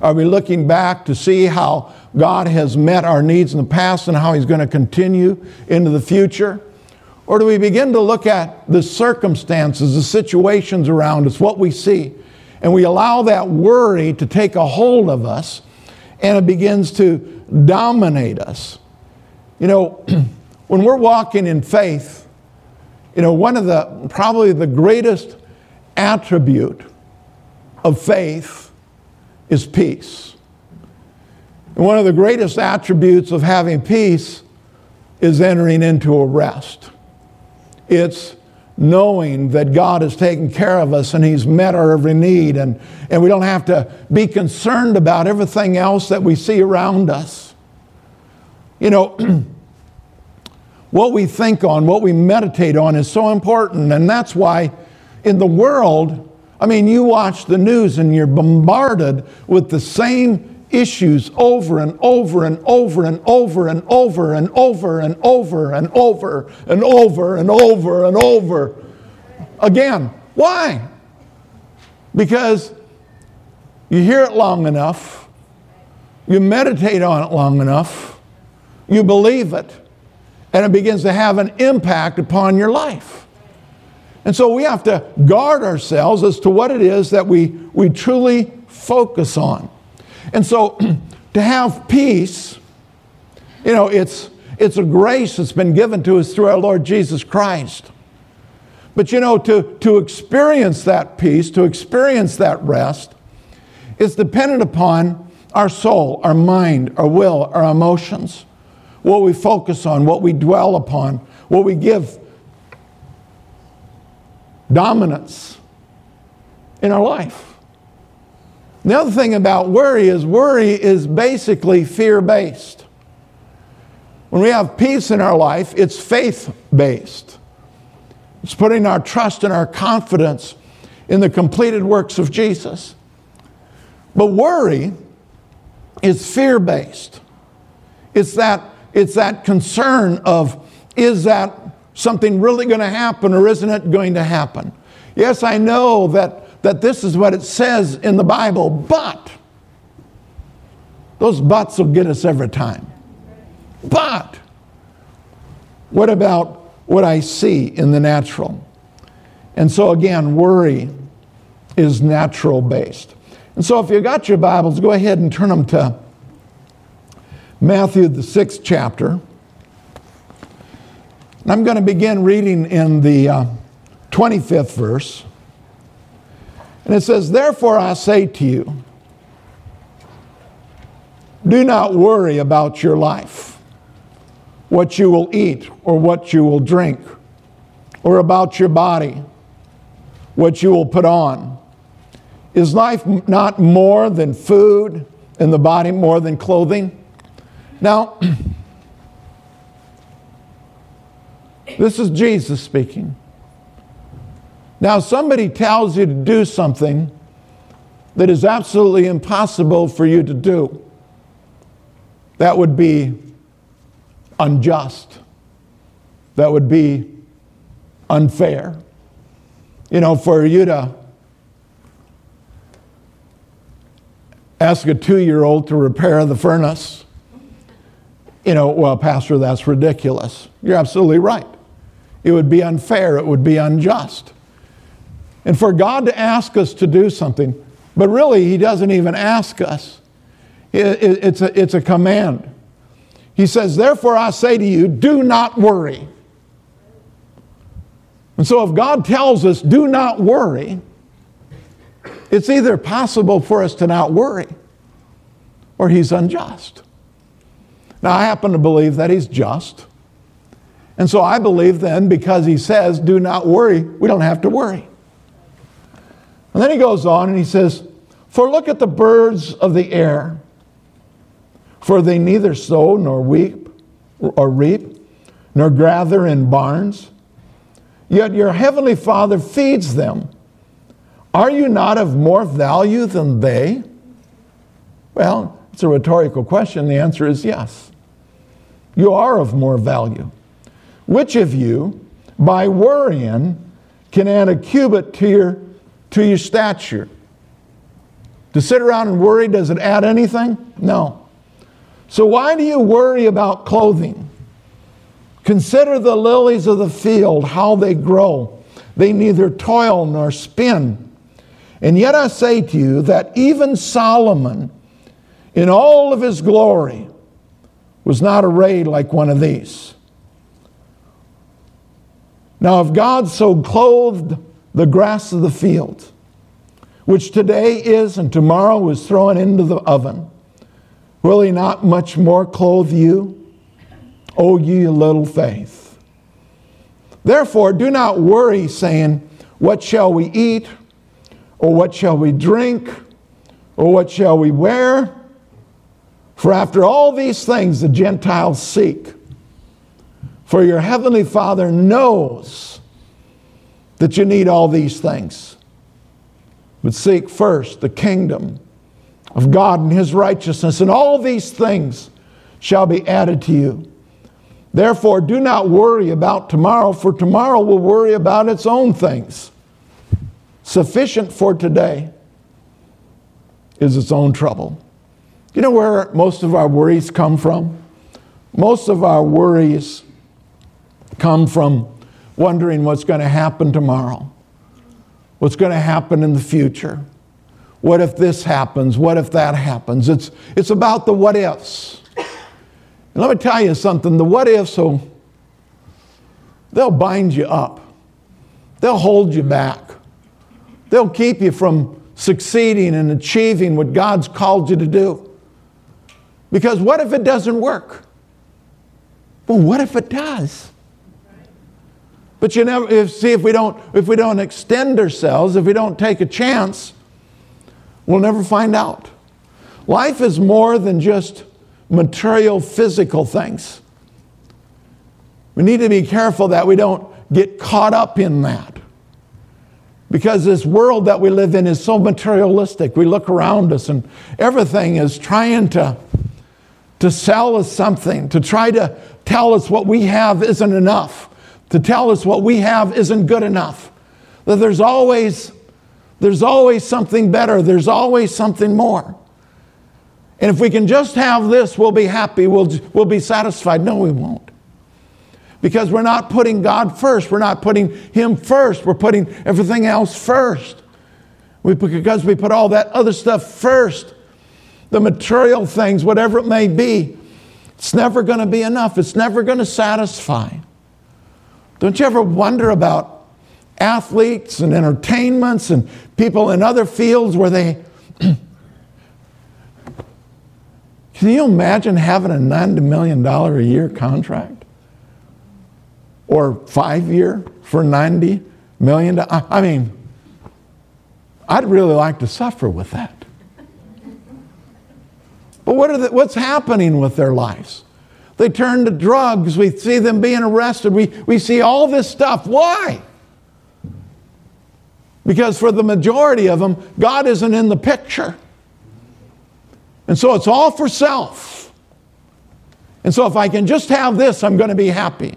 Are we looking back to see how God has met our needs in the past and how He's going to continue into the future? Or do we begin to look at the circumstances, the situations around us, what we see, and we allow that worry to take a hold of us and it begins to dominate us? You know, when we're walking in faith, you know, one of the probably the greatest attribute of faith is peace. And one of the greatest attributes of having peace is entering into a rest. It's knowing that God has taken care of us and He's met our every need, and, and we don't have to be concerned about everything else that we see around us. You know, what we think on, what we meditate on is so important, and that's why in the world, I mean, you watch the news and you're bombarded with the same issues over and over and over and over and over and over and over and over and over and over and over again. Why? Because you hear it long enough, you meditate on it long enough, you believe it, and it begins to have an impact upon your life. And so we have to guard ourselves as to what it is that we, we truly focus on. And so to have peace, you know, it's, it's a grace that's been given to us through our Lord Jesus Christ. But you know, to, to experience that peace, to experience that rest, is dependent upon our soul, our mind, our will, our emotions, what we focus on, what we dwell upon, what we give dominance in our life. The other thing about worry is worry is basically fear based. When we have peace in our life, it's faith based. It's putting our trust and our confidence in the completed works of Jesus. But worry is fear based. It's that, it's that concern of is that something really going to happen or isn't it going to happen? Yes, I know that, that this is what it says in the Bible, but those buts will get us every time. But what about what I see in the natural? And so, again, worry is natural based. And so, if you got your Bibles, go ahead and turn them to Matthew, the sixth chapter. I'm going to begin reading in the uh, 25th verse. And it says, Therefore I say to you, do not worry about your life, what you will eat or what you will drink, or about your body, what you will put on. Is life not more than food, and the body more than clothing? Now, This is Jesus speaking. Now, somebody tells you to do something that is absolutely impossible for you to do. That would be unjust. That would be unfair. You know, for you to ask a two year old to repair the furnace, you know, well, Pastor, that's ridiculous. You're absolutely right. It would be unfair, it would be unjust. And for God to ask us to do something, but really, He doesn't even ask us, it's a, it's a command. He says, Therefore, I say to you, do not worry. And so, if God tells us, do not worry, it's either possible for us to not worry or He's unjust. Now, I happen to believe that He's just. And so I believe then, because he says, do not worry, we don't have to worry. And then he goes on and he says, For look at the birds of the air, for they neither sow nor weep or reap, nor gather in barns, yet your heavenly Father feeds them. Are you not of more value than they? Well, it's a rhetorical question. The answer is yes. You are of more value. Which of you, by worrying, can add a cubit to your, to your stature? To sit around and worry, does it add anything? No. So why do you worry about clothing? Consider the lilies of the field, how they grow. They neither toil nor spin. And yet I say to you that even Solomon, in all of his glory, was not arrayed like one of these. Now, if God so clothed the grass of the field, which today is and tomorrow is thrown into the oven, will he not much more clothe you? O ye little faith. Therefore, do not worry, saying, What shall we eat? Or what shall we drink? Or what shall we wear? For after all these things the Gentiles seek. For your heavenly Father knows that you need all these things. But seek first the kingdom of God and his righteousness, and all these things shall be added to you. Therefore, do not worry about tomorrow, for tomorrow will worry about its own things. Sufficient for today is its own trouble. You know where most of our worries come from? Most of our worries come from wondering what's going to happen tomorrow, what's going to happen in the future. What if this happens? What if that happens? It's, it's about the what ifs. And let me tell you something the what ifs will they'll bind you up, they'll hold you back, they'll keep you from succeeding and achieving what God's called you to do. Because what if it doesn't work? Well, what if it does? But you never if, see if we don't if we don't extend ourselves, if we don't take a chance, we'll never find out. Life is more than just material physical things. We need to be careful that we don't get caught up in that. Because this world that we live in is so materialistic. We look around us and everything is trying to to sell us something, to try to tell us what we have isn't enough, to tell us what we have isn't good enough. That there's always, there's always something better, there's always something more. And if we can just have this, we'll be happy, we'll, we'll be satisfied. No, we won't. Because we're not putting God first, we're not putting Him first, we're putting everything else first. We, because we put all that other stuff first the material things, whatever it may be, it's never going to be enough. It's never going to satisfy. Don't you ever wonder about athletes and entertainments and people in other fields where they. Can you imagine having a $90 million a year contract? Or five year for $90 million? I mean, I'd really like to suffer with that. But what are the, what's happening with their lives? They turn to drugs. We see them being arrested. We, we see all this stuff. Why? Because for the majority of them, God isn't in the picture. And so it's all for self. And so if I can just have this, I'm going to be happy.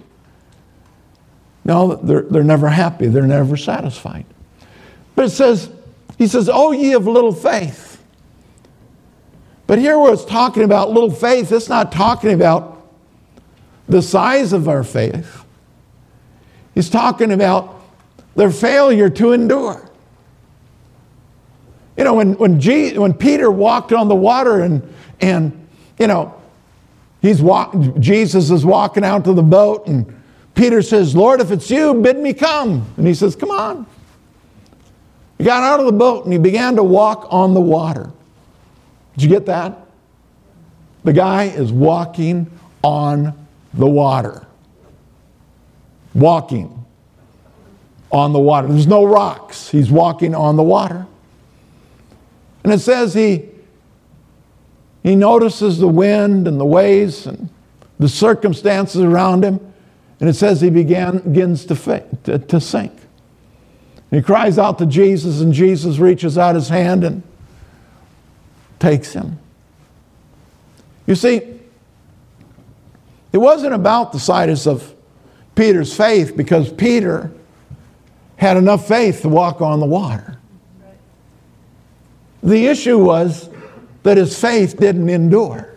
No, they're, they're never happy. They're never satisfied. But it says, he says, Oh, ye of little faith. But here where it's talking about little faith, it's not talking about the size of our faith. He's talking about their failure to endure. You know, when, when, when Peter walked on the water and, and you know, he's walk, Jesus is walking out to the boat and Peter says, Lord, if it's you, bid me come. And he says, Come on. He got out of the boat and he began to walk on the water. Did you get that? The guy is walking on the water. Walking on the water. There's no rocks. He's walking on the water. And it says he, he notices the wind and the waves and the circumstances around him. And it says he began, begins to, to, to sink. And he cries out to Jesus, and Jesus reaches out his hand and takes him. You see, it wasn't about the size of Peter's faith because Peter had enough faith to walk on the water. The issue was that his faith didn't endure.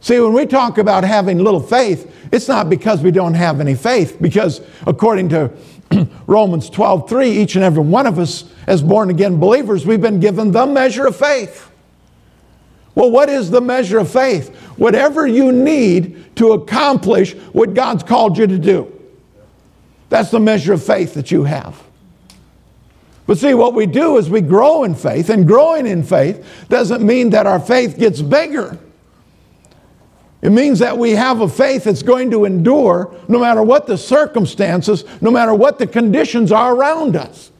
See, when we talk about having little faith, it's not because we don't have any faith, because according to Romans 12 3, each and every one of us, as born again believers, we've been given the measure of faith. Well, what is the measure of faith? Whatever you need to accomplish what God's called you to do. That's the measure of faith that you have. But see, what we do is we grow in faith, and growing in faith doesn't mean that our faith gets bigger. It means that we have a faith that's going to endure no matter what the circumstances, no matter what the conditions are around us.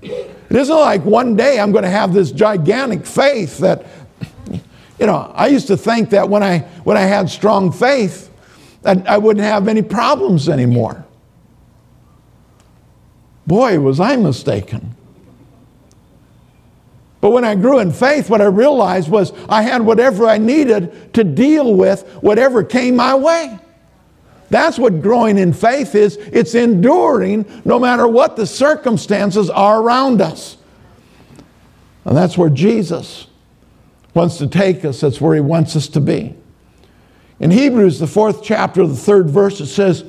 It isn't like one day I'm going to have this gigantic faith that, you know, I used to think that when I, when I had strong faith, that I wouldn't have any problems anymore. Boy, was I mistaken. But when I grew in faith, what I realized was I had whatever I needed to deal with whatever came my way. That's what growing in faith is it's enduring no matter what the circumstances are around us. And that's where Jesus wants to take us, that's where he wants us to be. In Hebrews, the fourth chapter, the third verse, it says,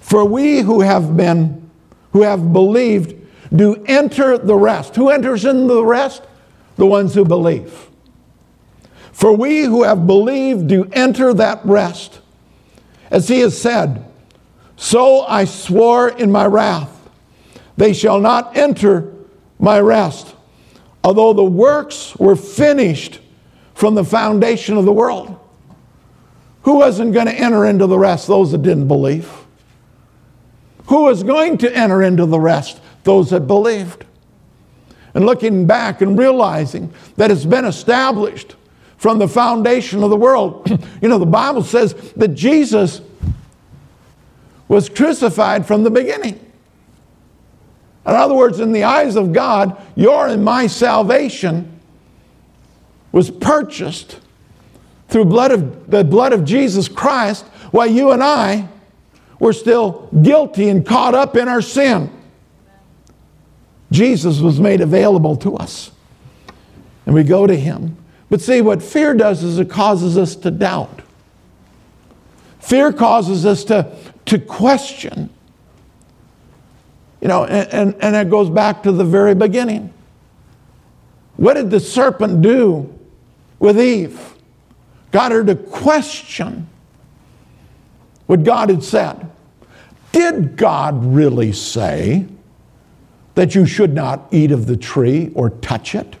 For we who have been, who have believed, do enter the rest. Who enters into the rest? The ones who believe. For we who have believed do enter that rest. As he has said, So I swore in my wrath, they shall not enter my rest, although the works were finished from the foundation of the world. Who wasn't going to enter into the rest? Those that didn't believe. Who was going to enter into the rest? those that believed. And looking back and realizing that it's been established from the foundation of the world. you know, the Bible says that Jesus was crucified from the beginning. In other words, in the eyes of God, your and my salvation was purchased through blood of, the blood of Jesus Christ while you and I were still guilty and caught up in our sin. Jesus was made available to us. And we go to him. But see, what fear does is it causes us to doubt. Fear causes us to, to question. You know, and, and, and it goes back to the very beginning. What did the serpent do with Eve? Got her to question what God had said. Did God really say? that you should not eat of the tree or touch it?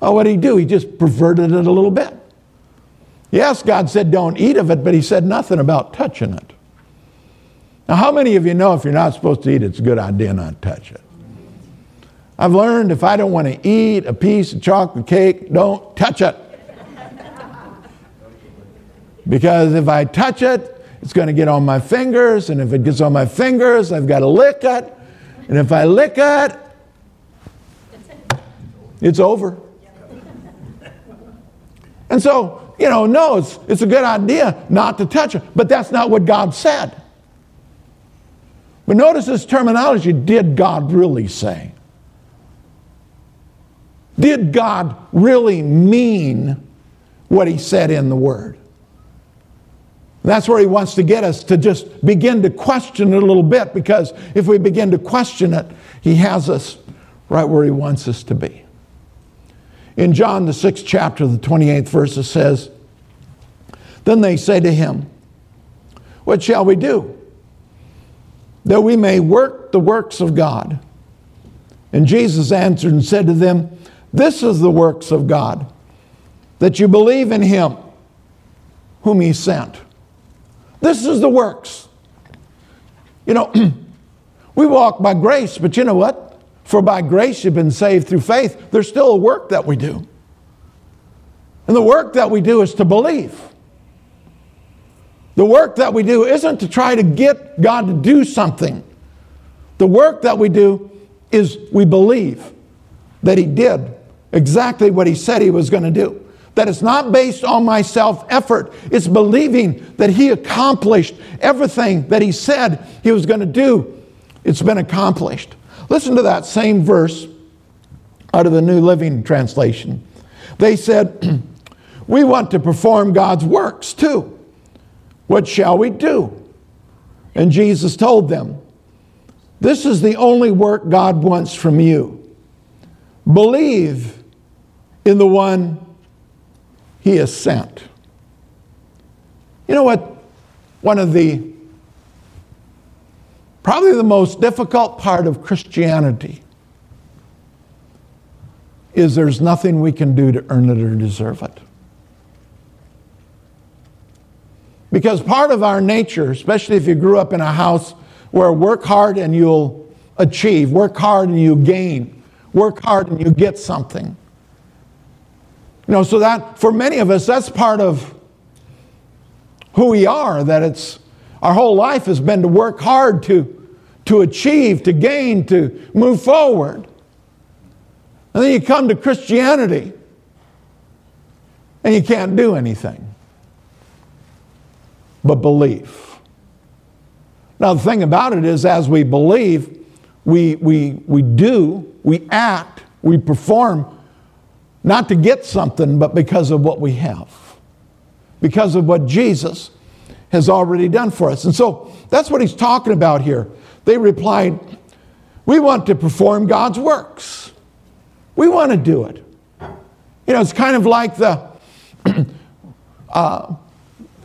Oh, what did he do? He just perverted it a little bit. Yes, God said don't eat of it, but he said nothing about touching it. Now, how many of you know if you're not supposed to eat, it's a good idea not to touch it? I've learned if I don't want to eat a piece of chocolate cake, don't touch it. Because if I touch it, it's going to get on my fingers, and if it gets on my fingers, I've got to lick it, and if I lick it, it's over. And so, you know, no, it's, it's a good idea not to touch it, but that's not what God said. But notice this terminology did God really say? Did God really mean what he said in the Word? That's where he wants to get us to just begin to question it a little bit because if we begin to question it, he has us right where he wants us to be. In John, the sixth chapter, the 28th verse, it says, Then they say to him, What shall we do? That we may work the works of God. And Jesus answered and said to them, This is the works of God, that you believe in him whom he sent. This is the works. You know, we walk by grace, but you know what? For by grace you've been saved through faith. There's still a work that we do. And the work that we do is to believe. The work that we do isn't to try to get God to do something. The work that we do is we believe that He did exactly what He said He was going to do that it's not based on my self effort. It's believing that He accomplished everything that He said He was going to do. It's been accomplished. Listen to that same verse out of the New Living Translation. They said, We want to perform God's works too. What shall we do? And Jesus told them, This is the only work God wants from you. Believe in the one he has sent. You know what? One of the probably the most difficult part of Christianity is there's nothing we can do to earn it or deserve it. Because part of our nature, especially if you grew up in a house where work hard and you'll achieve, work hard and you gain, work hard and you get something. You know, so that for many of us, that's part of who we are, that it's our whole life has been to work hard to, to achieve, to gain, to move forward. And then you come to Christianity and you can't do anything but belief. Now, the thing about it is, as we believe, we, we, we do, we act, we perform, not to get something, but because of what we have, because of what Jesus has already done for us. And so that's what he's talking about here. They replied, We want to perform God's works. We want to do it. You know, it's kind of like the, uh,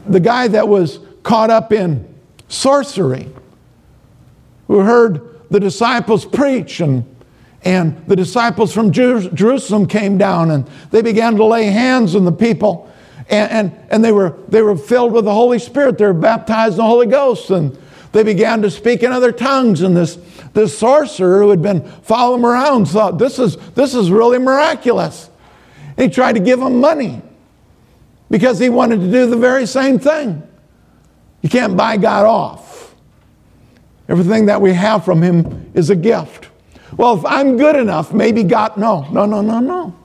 the guy that was caught up in sorcery, who heard the disciples preach, and, and the disciples from Jerusalem came down and they began to lay hands on the people. And, and, and they, were, they were filled with the Holy Spirit. They were baptized in the Holy Ghost. And they began to speak in other tongues. And this, this sorcerer who had been following them around thought, this is, this is really miraculous. He tried to give them money because he wanted to do the very same thing. You can't buy God off. Everything that we have from him is a gift. Well, if I'm good enough, maybe God, no, no, no, no, no.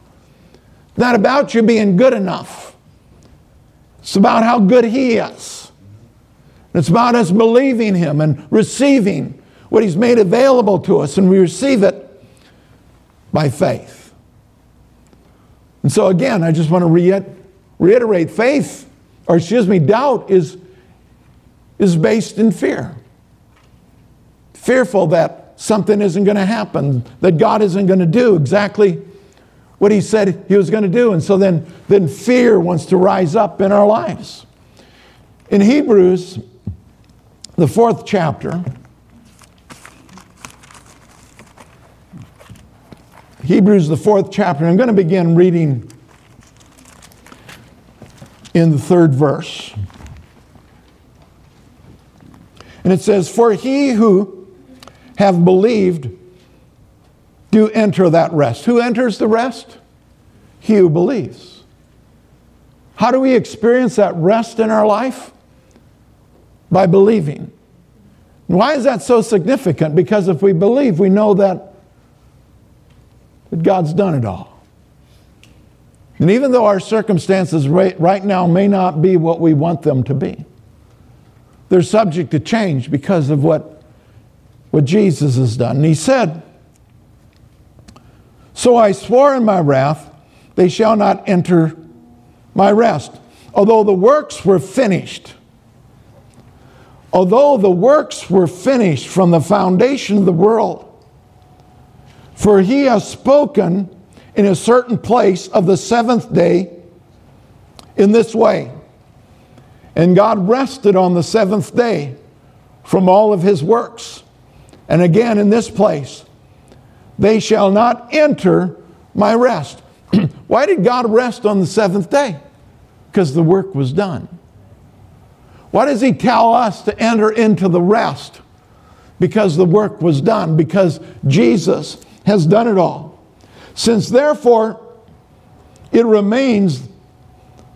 It's not about you being good enough. It's about how good he is. It's about us believing him and receiving what He's made available to us, and we receive it by faith. And so, again, I just want to reiterate faith, or excuse me, doubt is, is based in fear. Fearful that something isn't going to happen, that God isn't going to do exactly what He said He was going to do. And so then, then fear wants to rise up in our lives. In Hebrews, the fourth chapter, Hebrews, the fourth chapter. I'm going to begin reading in the third verse. And it says, For he who have believed do enter that rest. Who enters the rest? He who believes. How do we experience that rest in our life? By believing. Why is that so significant? Because if we believe, we know that but God's done it all. And even though our circumstances right, now may not be what we want them to be, they're subject to change because of what, what Jesus has done. And he said, So I swore in my wrath, they shall not enter my rest. Although the works were finished, although the works were finished from the foundation of the world, for he has spoken in a certain place of the seventh day in this way. And God rested on the seventh day from all of his works. And again, in this place, they shall not enter my rest. Why did God rest on the seventh day? Because the work was done. Why does he tell us to enter into the rest? Because the work was done, because Jesus has done it all. Since therefore it remains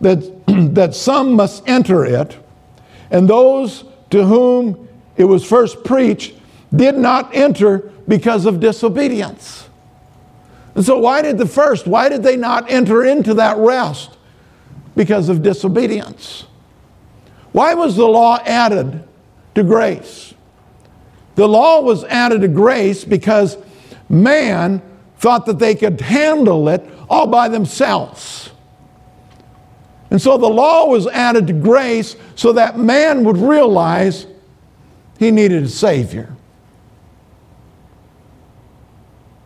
that, that some must enter it, and those to whom it was first preached did not enter because of disobedience. And so, why did the first, why did they not enter into that rest? Because of disobedience. Why was the law added to grace? The law was added to grace because man thought that they could handle it all by themselves. And so the law was added to grace so that man would realize he needed a Savior.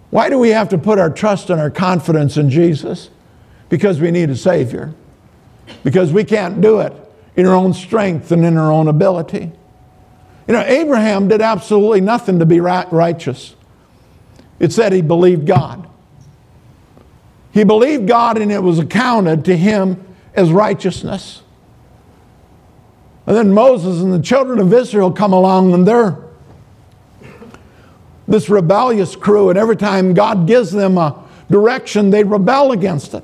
Why do we have to put our trust and our confidence in Jesus? Because we need a Savior. Because we can't do it in our own strength and in our own ability. You know, Abraham did absolutely nothing to be righteous. It said he believed God. He believed God and it was accounted to him as righteousness. And then Moses and the children of Israel come along and they're this rebellious crew, and every time God gives them a direction, they rebel against it.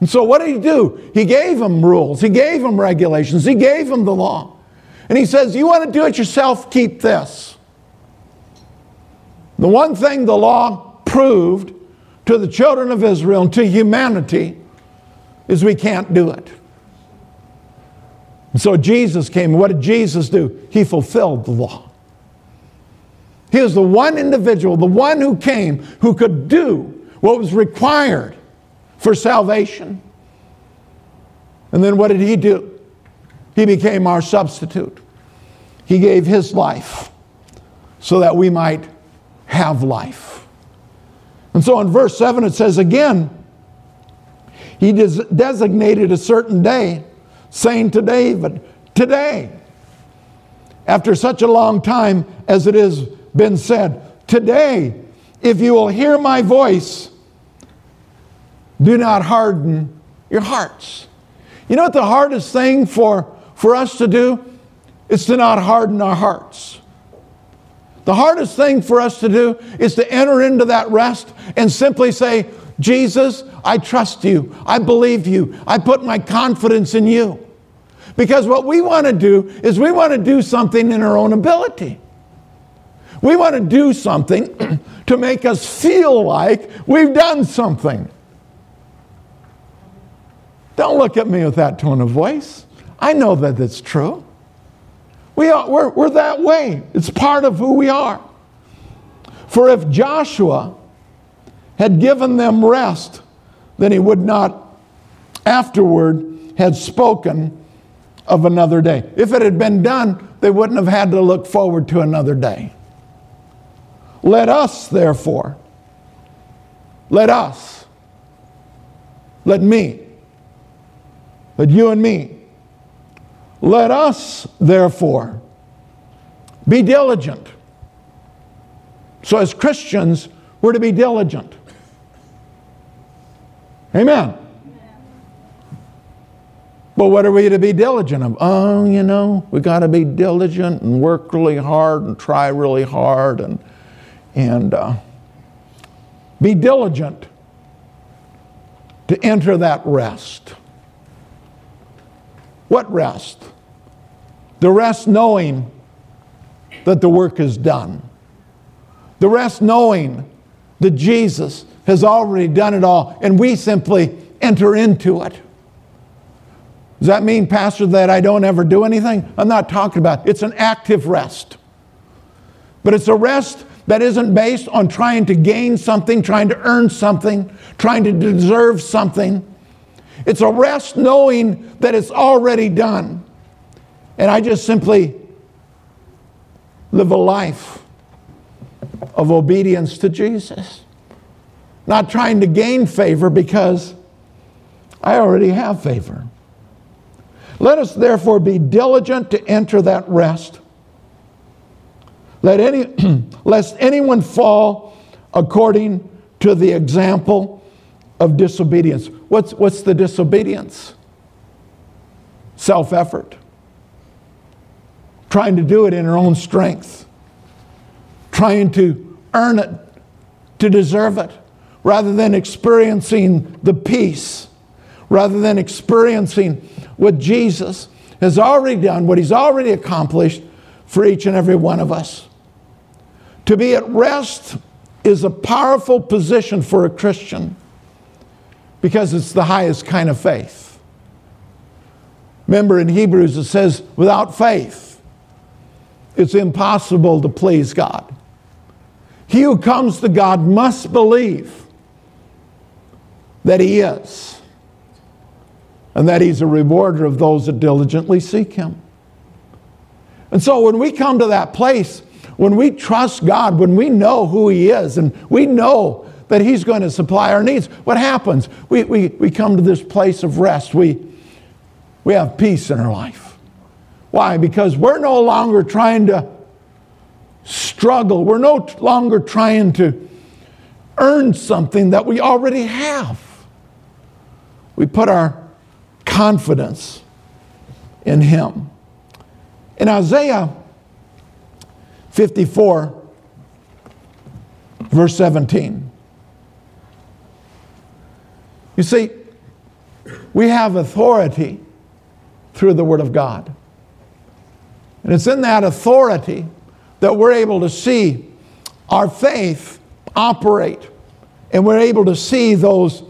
And so, what did he do? He gave them rules, he gave them regulations, he gave them the law. And he says, You want to do it yourself? Keep this. The one thing the law proved to the children of Israel and to humanity is we can't do it. And so Jesus came. What did Jesus do? He fulfilled the law. He was the one individual, the one who came who could do what was required for salvation. And then what did he do? He became our substitute. He gave his life so that we might have life. And so in verse 7 it says again, he des- designated a certain day, saying to David, Today, after such a long time as it has been said, Today, if you will hear my voice, do not harden your hearts. You know what the hardest thing for, for us to do? Is to not harden our hearts. The hardest thing for us to do is to enter into that rest and simply say, Jesus, I trust you. I believe you. I put my confidence in you. Because what we want to do is we want to do something in our own ability. We want to do something to make us feel like we've done something. Don't look at me with that tone of voice. I know that it's true. We are, we're, we're that way. It's part of who we are. For if Joshua had given them rest, then he would not afterward had spoken of another day. If it had been done, they wouldn't have had to look forward to another day. Let us, therefore, let us, let me, let you and me, let us, therefore, be diligent. So, as Christians, we're to be diligent. Amen. But what are we to be diligent of? Oh, you know, we got to be diligent and work really hard and try really hard and and uh, be diligent to enter that rest. What rest? The rest knowing that the work is done. The rest knowing that Jesus has already done it all, and we simply enter into it. Does that mean, Pastor, that I don't ever do anything? I'm not talking about. It's an active rest. But it's a rest that isn't based on trying to gain something, trying to earn something, trying to deserve something. It's a rest knowing that it's already done. And I just simply live a life of obedience to Jesus not trying to gain favor because I already have favor. Let us therefore be diligent to enter that rest. Let any, lest anyone fall according to the example of disobedience. What's, what's the disobedience? Self effort. Trying to do it in our own strength. Trying to earn it, to deserve it rather than experiencing the peace, rather than experiencing what Jesus has already done, what he's already accomplished for each and every one of us. To be at rest is a powerful position for a Christian because it's the highest kind of faith. Remember in Hebrews it says, without faith, it's impossible to please God. He who comes to God must believe that He is and that He's a rewarder of those that diligently seek Him. And so when we come to that place, when we trust God, when we know who He is, and we know that He's going to supply our needs, what happens? We, we, we come to this place of rest. We, we have peace in our life. Why? Because we're no longer trying to struggle, we're no longer trying to earn something that we already have. We put our confidence in Him. In Isaiah 54, verse 17, you see, we have authority through the Word of God. And it's in that authority that we're able to see our faith operate and we're able to see those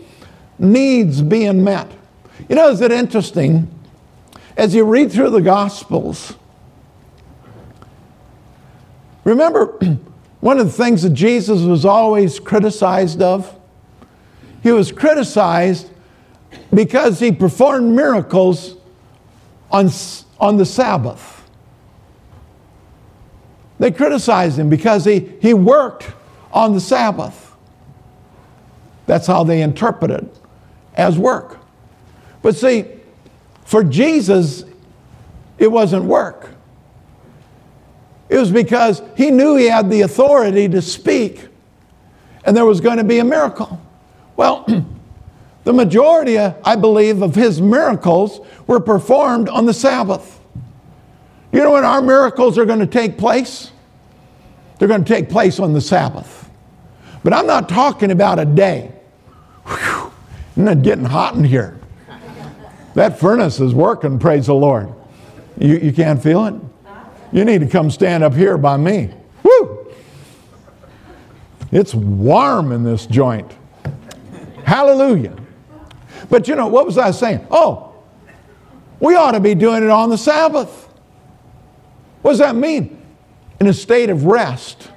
needs being met. You know, is it interesting? As you read through the Gospels, remember one of the things that Jesus was always criticized of? He was criticized because he performed miracles on, on the Sabbath. They criticized him because he, he worked on the Sabbath. That's how they interpreted as work. But see, for Jesus, it wasn't work. It was because he knew he had the authority to speak and there was going to be a miracle. Well, the majority, I believe, of his miracles were performed on the Sabbath. You know when our miracles are going to take place? They're going to take place on the Sabbath. But I'm not talking about a day. Whew, isn't it getting hot in here? That furnace is working, praise the Lord. You, you can't feel it? You need to come stand up here by me. Woo! It's warm in this joint. Hallelujah. But you know, what was I saying? Oh, we ought to be doing it on the Sabbath. What does that mean? In a state of rest.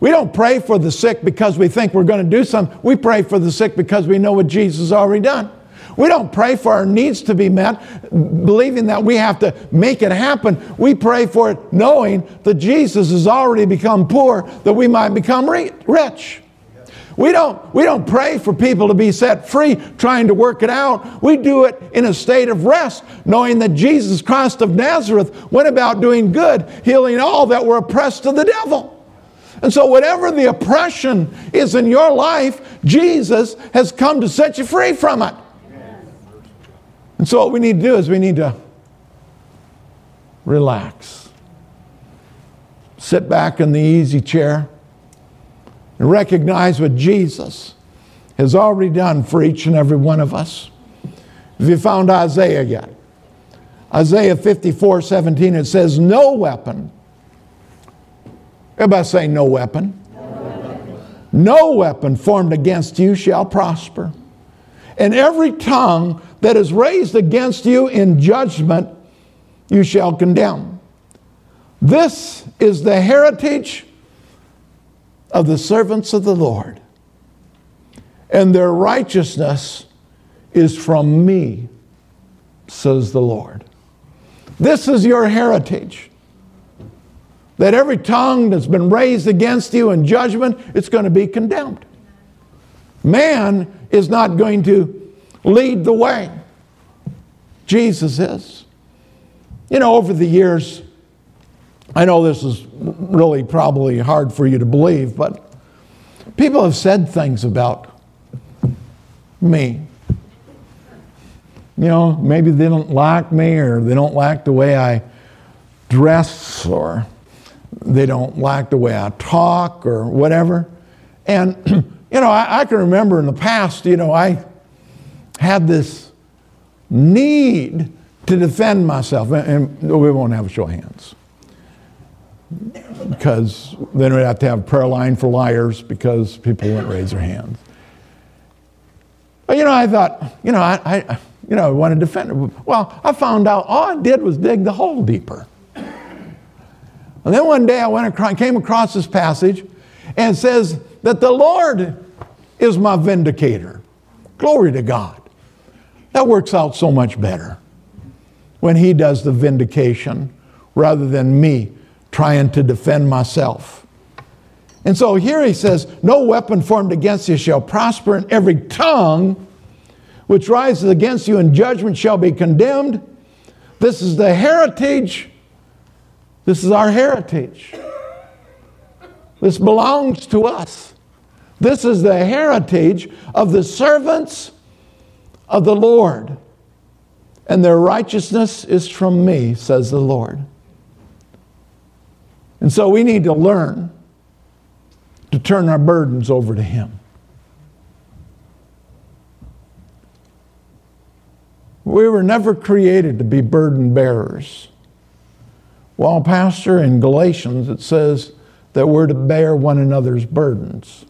We don't pray for the sick because we think we're going to do something. We pray for the sick because we know what Jesus has already done. We don't pray for our needs to be met, believing that we have to make it happen. We pray for it knowing that Jesus has already become poor, that we might become rich. We don't, we don't pray for people to be set free trying to work it out. We do it in a state of rest, knowing that Jesus Christ of Nazareth went about doing good, healing all that were oppressed of the devil. And so, whatever the oppression is in your life, Jesus has come to set you free from it. And so, what we need to do is we need to relax, sit back in the easy chair, and recognize what Jesus has already done for each and every one of us. Have you found Isaiah yet? Isaiah 54 17, it says, No weapon. Everybody say, No weapon. No weapon, no weapon formed against you shall prosper. And every tongue that is raised against you in judgment, you shall condemn. This is the heritage of the servants of the Lord, and their righteousness is from me, says the Lord. This is your heritage. That every tongue that's been raised against you in judgment, it's going to be condemned. Man is not going to lead the way. Jesus is. You know, over the years, I know this is really probably hard for you to believe, but people have said things about me. You know, maybe they don't like me or they don't like the way I dress or they don't like the way I talk or whatever. And, you know, I, I can remember in the past, you know, I had this need to defend myself, and we won't have a show of hands. Because then we'd have to have a prayer line for liars because people wouldn't raise their hands. But you know, I thought, you know, I, I you know, I want to defend it. Well, I found out all I did was dig the hole deeper. And then one day I went across, came across this passage and says that the Lord is my vindicator. Glory to God. That works out so much better when He does the vindication rather than me trying to defend myself. And so here he says, No weapon formed against you shall prosper, and every tongue which rises against you in judgment shall be condemned. This is the heritage. This is our heritage. This belongs to us. This is the heritage of the servants of the Lord. And their righteousness is from me, says the Lord. And so we need to learn to turn our burdens over to Him. We were never created to be burden bearers. While, Pastor, in Galatians it says that we're to bear one another's burdens.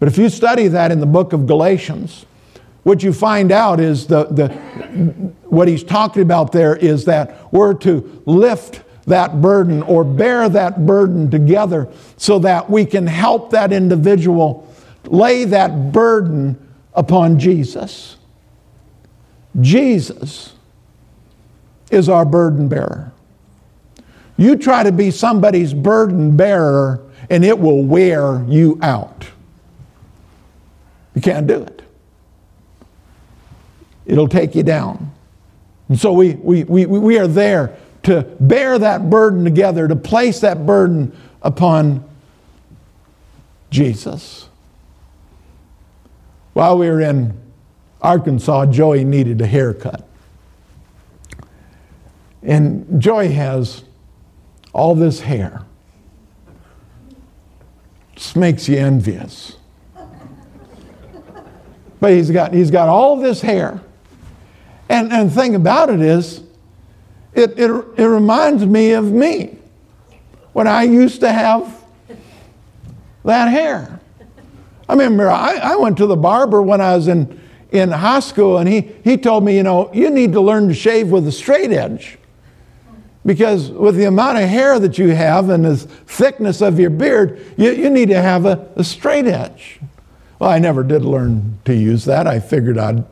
But if you study that in the book of Galatians, what you find out is the, the, what he's talking about there is that we're to lift that burden or bear that burden together so that we can help that individual lay that burden upon Jesus. Jesus is our burden bearer. You try to be somebody's burden bearer and it will wear you out. You can't do it. It'll take you down. And so we, we, we, we are there to bear that burden together, to place that burden upon Jesus. While we were in Arkansas, Joey needed a haircut. And Joey has all this hair. Just makes you envious. But he's got, he's got all this hair. And, and the thing about it is, it, it, it reminds me of me when I used to have that hair. I remember I, I went to the barber when I was in, in high school, and he, he told me, you know, you need to learn to shave with a straight edge. Because with the amount of hair that you have and the thickness of your beard, you, you need to have a, a straight edge. Well, I never did learn to use that. I figured I'd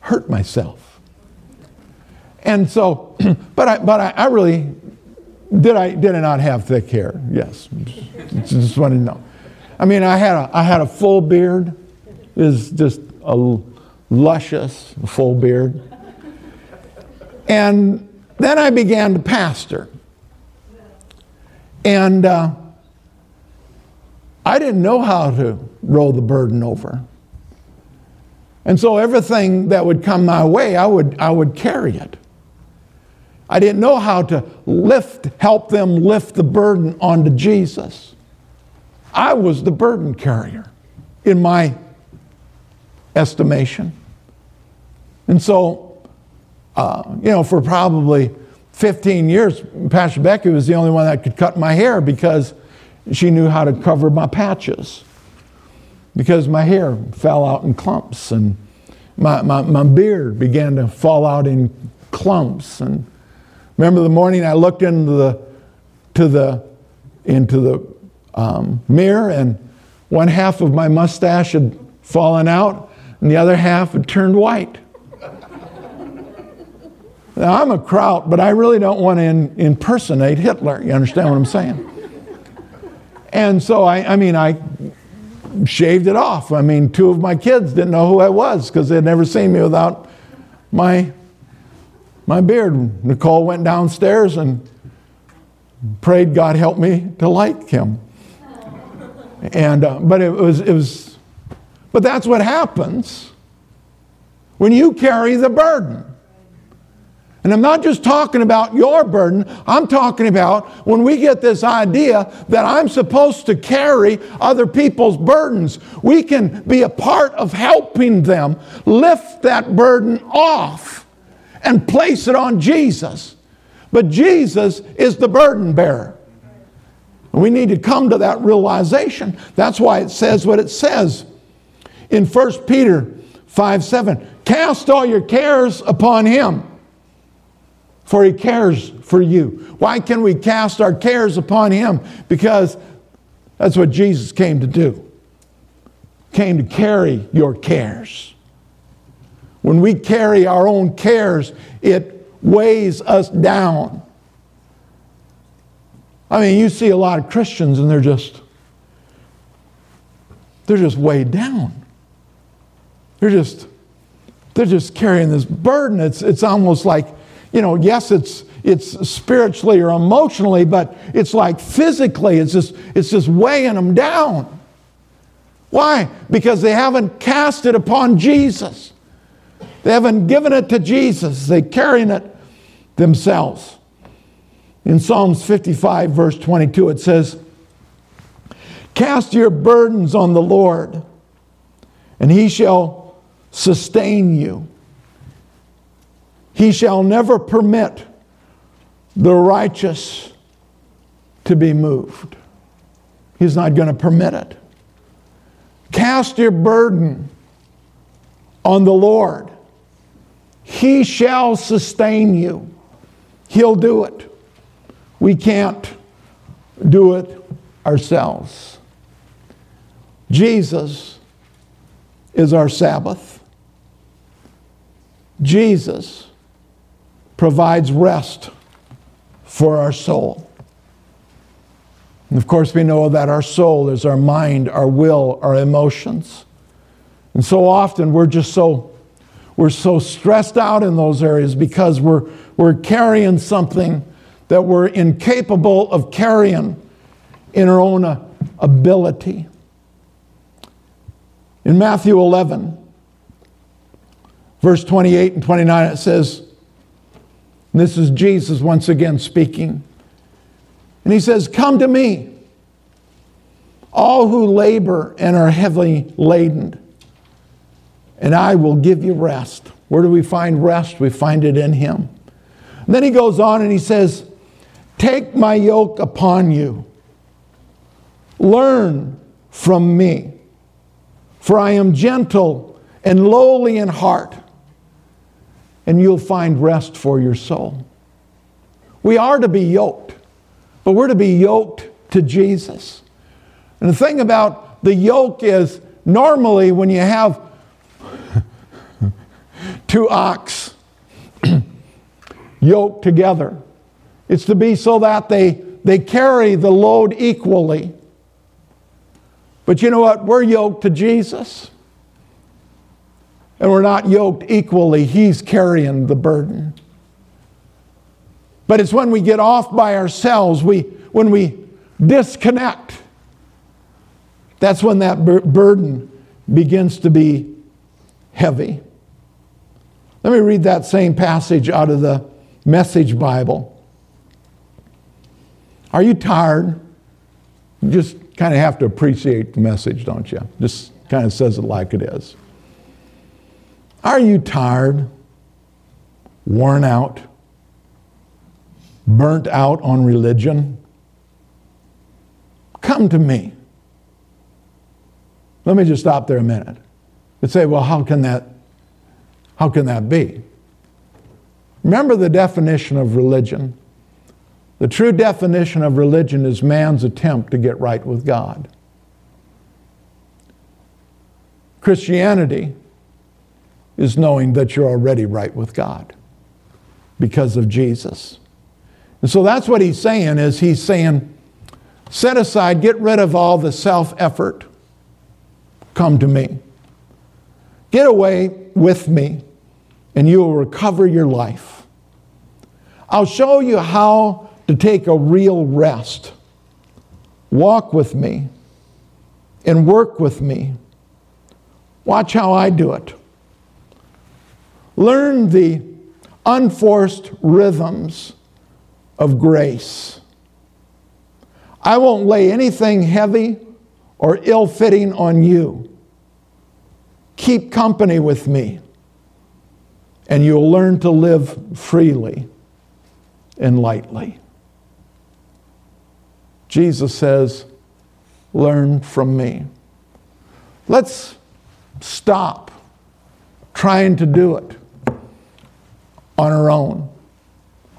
hurt myself. And so, but I, but I, I really, did I, did I not have thick hair? Yes. just want to know. I mean, I had a, I had a full beard. Was just a luscious full beard. And then I began to pastor. And uh, I didn't know how to roll the burden over. And so everything that would come my way, I would, I would carry it. I didn't know how to lift, help them lift the burden onto Jesus. I was the burden carrier in my estimation. And so, uh, you know, for probably 15 years, Pastor Becky was the only one that could cut my hair because she knew how to cover my patches. Because my hair fell out in clumps and my, my, my beard began to fall out in clumps and Remember the morning I looked into the, to the, into the um, mirror and one half of my mustache had fallen out and the other half had turned white. now, I'm a kraut, but I really don't want to in, impersonate Hitler. You understand what I'm saying? And so, I, I mean, I shaved it off. I mean, two of my kids didn't know who I was because they'd never seen me without my my beard. Nicole went downstairs and prayed God help me to like him. And uh, but it was it was, but that's what happens when you carry the burden. And I'm not just talking about your burden, I'm talking about when we get this idea that I'm supposed to carry other people's burdens. We can be a part of helping them lift that burden off and place it on Jesus. But Jesus is the burden bearer. And We need to come to that realization. That's why it says what it says in 1 Peter 5 7. Cast all your cares upon him. For he cares for you. Why can we cast our cares upon him? Because that's what Jesus came to do. Came to carry your cares. When we carry our own cares, it weighs us down. I mean, you see a lot of Christians and they're just they're just weighed down. They're just they're just carrying this burden. It's it's almost like, you know, yes, it's it's spiritually or emotionally, but it's like physically, it's just it's just weighing them down. Why? Because they haven't cast it upon Jesus. They haven't given it to Jesus. They're carrying it themselves. In Psalms 55, verse 22, it says, Cast your burdens on the Lord, and he shall sustain you. He shall never permit the righteous to be moved. He's not going to permit it. Cast your burden on the Lord. He shall sustain you. He'll do it. We can't do it ourselves. Jesus is our Sabbath. Jesus provides rest for our soul. And of course, we know that our soul is our mind, our will, our emotions. And so often we're just so we're so stressed out in those areas because we're, we're carrying something that we're incapable of carrying in our own uh, ability. In Matthew 11, verse 28 and 29, it says, this is Jesus once again speaking. And he says, Come to me, all who labor and are heavily laden, and I will give you rest. Where do we find rest? We find it in him. And then he goes on and he says, Take my yoke upon you. Learn from me, for I am gentle and lowly in heart, and you'll find rest for your soul. We are to be yoked, but we're to be yoked to Jesus. And the thing about the yoke is normally when you have two ox yoked together, it's to be so that they, they carry the load equally. But you know what? We're yoked to Jesus. And we're not yoked equally. He's carrying the burden. But it's when we get off by ourselves, we, when we disconnect, that's when that bur- burden begins to be heavy. Let me read that same passage out of the Message Bible. Are you tired? You just kind of have to appreciate the message, don't you? Just kind of says it like it is. Are you tired? Worn out? Burnt out on religion? Come to me. Let me just stop there a minute and say, well, how can that, how can that be? Remember the definition of religion. The true definition of religion is man's attempt to get right with God. Christianity is knowing that you're already right with God because of Jesus. And so that's what he's saying is he's saying set aside, get rid of all the self-effort. Come to me. Get away with me and you will recover your life. I'll show you how to take a real rest. Walk with me and work with me. Watch how I do it. Learn the unforced rhythms of grace. I won't lay anything heavy or ill fitting on you. Keep company with me, and you'll learn to live freely and lightly. Jesus says, Learn from me. Let's stop trying to do it on our own.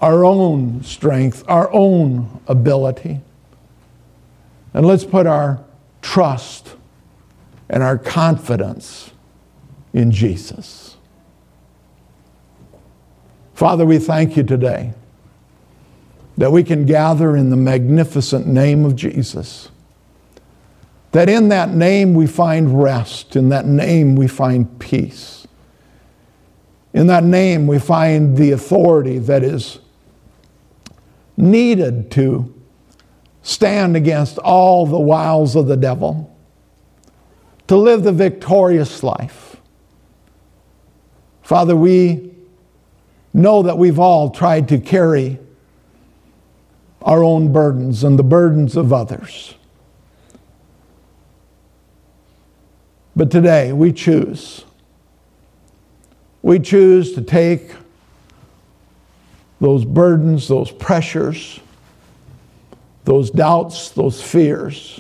our own strength, our own ability. And let's put our trust and our confidence in Jesus. Father, we thank you today that we can gather in the magnificent name of Jesus. That in that name we find rest, in that name we find peace. In that name we find the authority that is needed to stand against all the wiles of the devil, to live the victorious life. Father, we know that we've all tried to carry our own burdens and the burdens of others. But today we choose. We choose to take those burdens, those pressures, those doubts, those fears,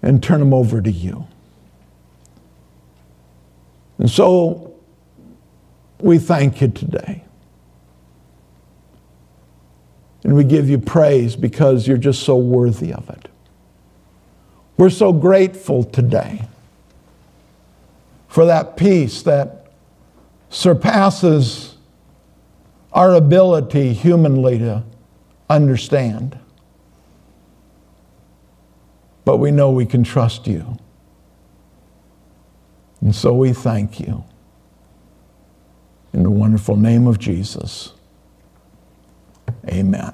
and turn them over to you. And so we thank you today. And we give you praise because you're just so worthy of it. We're so grateful today for that peace that surpasses our ability humanly to understand. But we know we can trust you. And so we thank you. In the wonderful name of Jesus. Amen.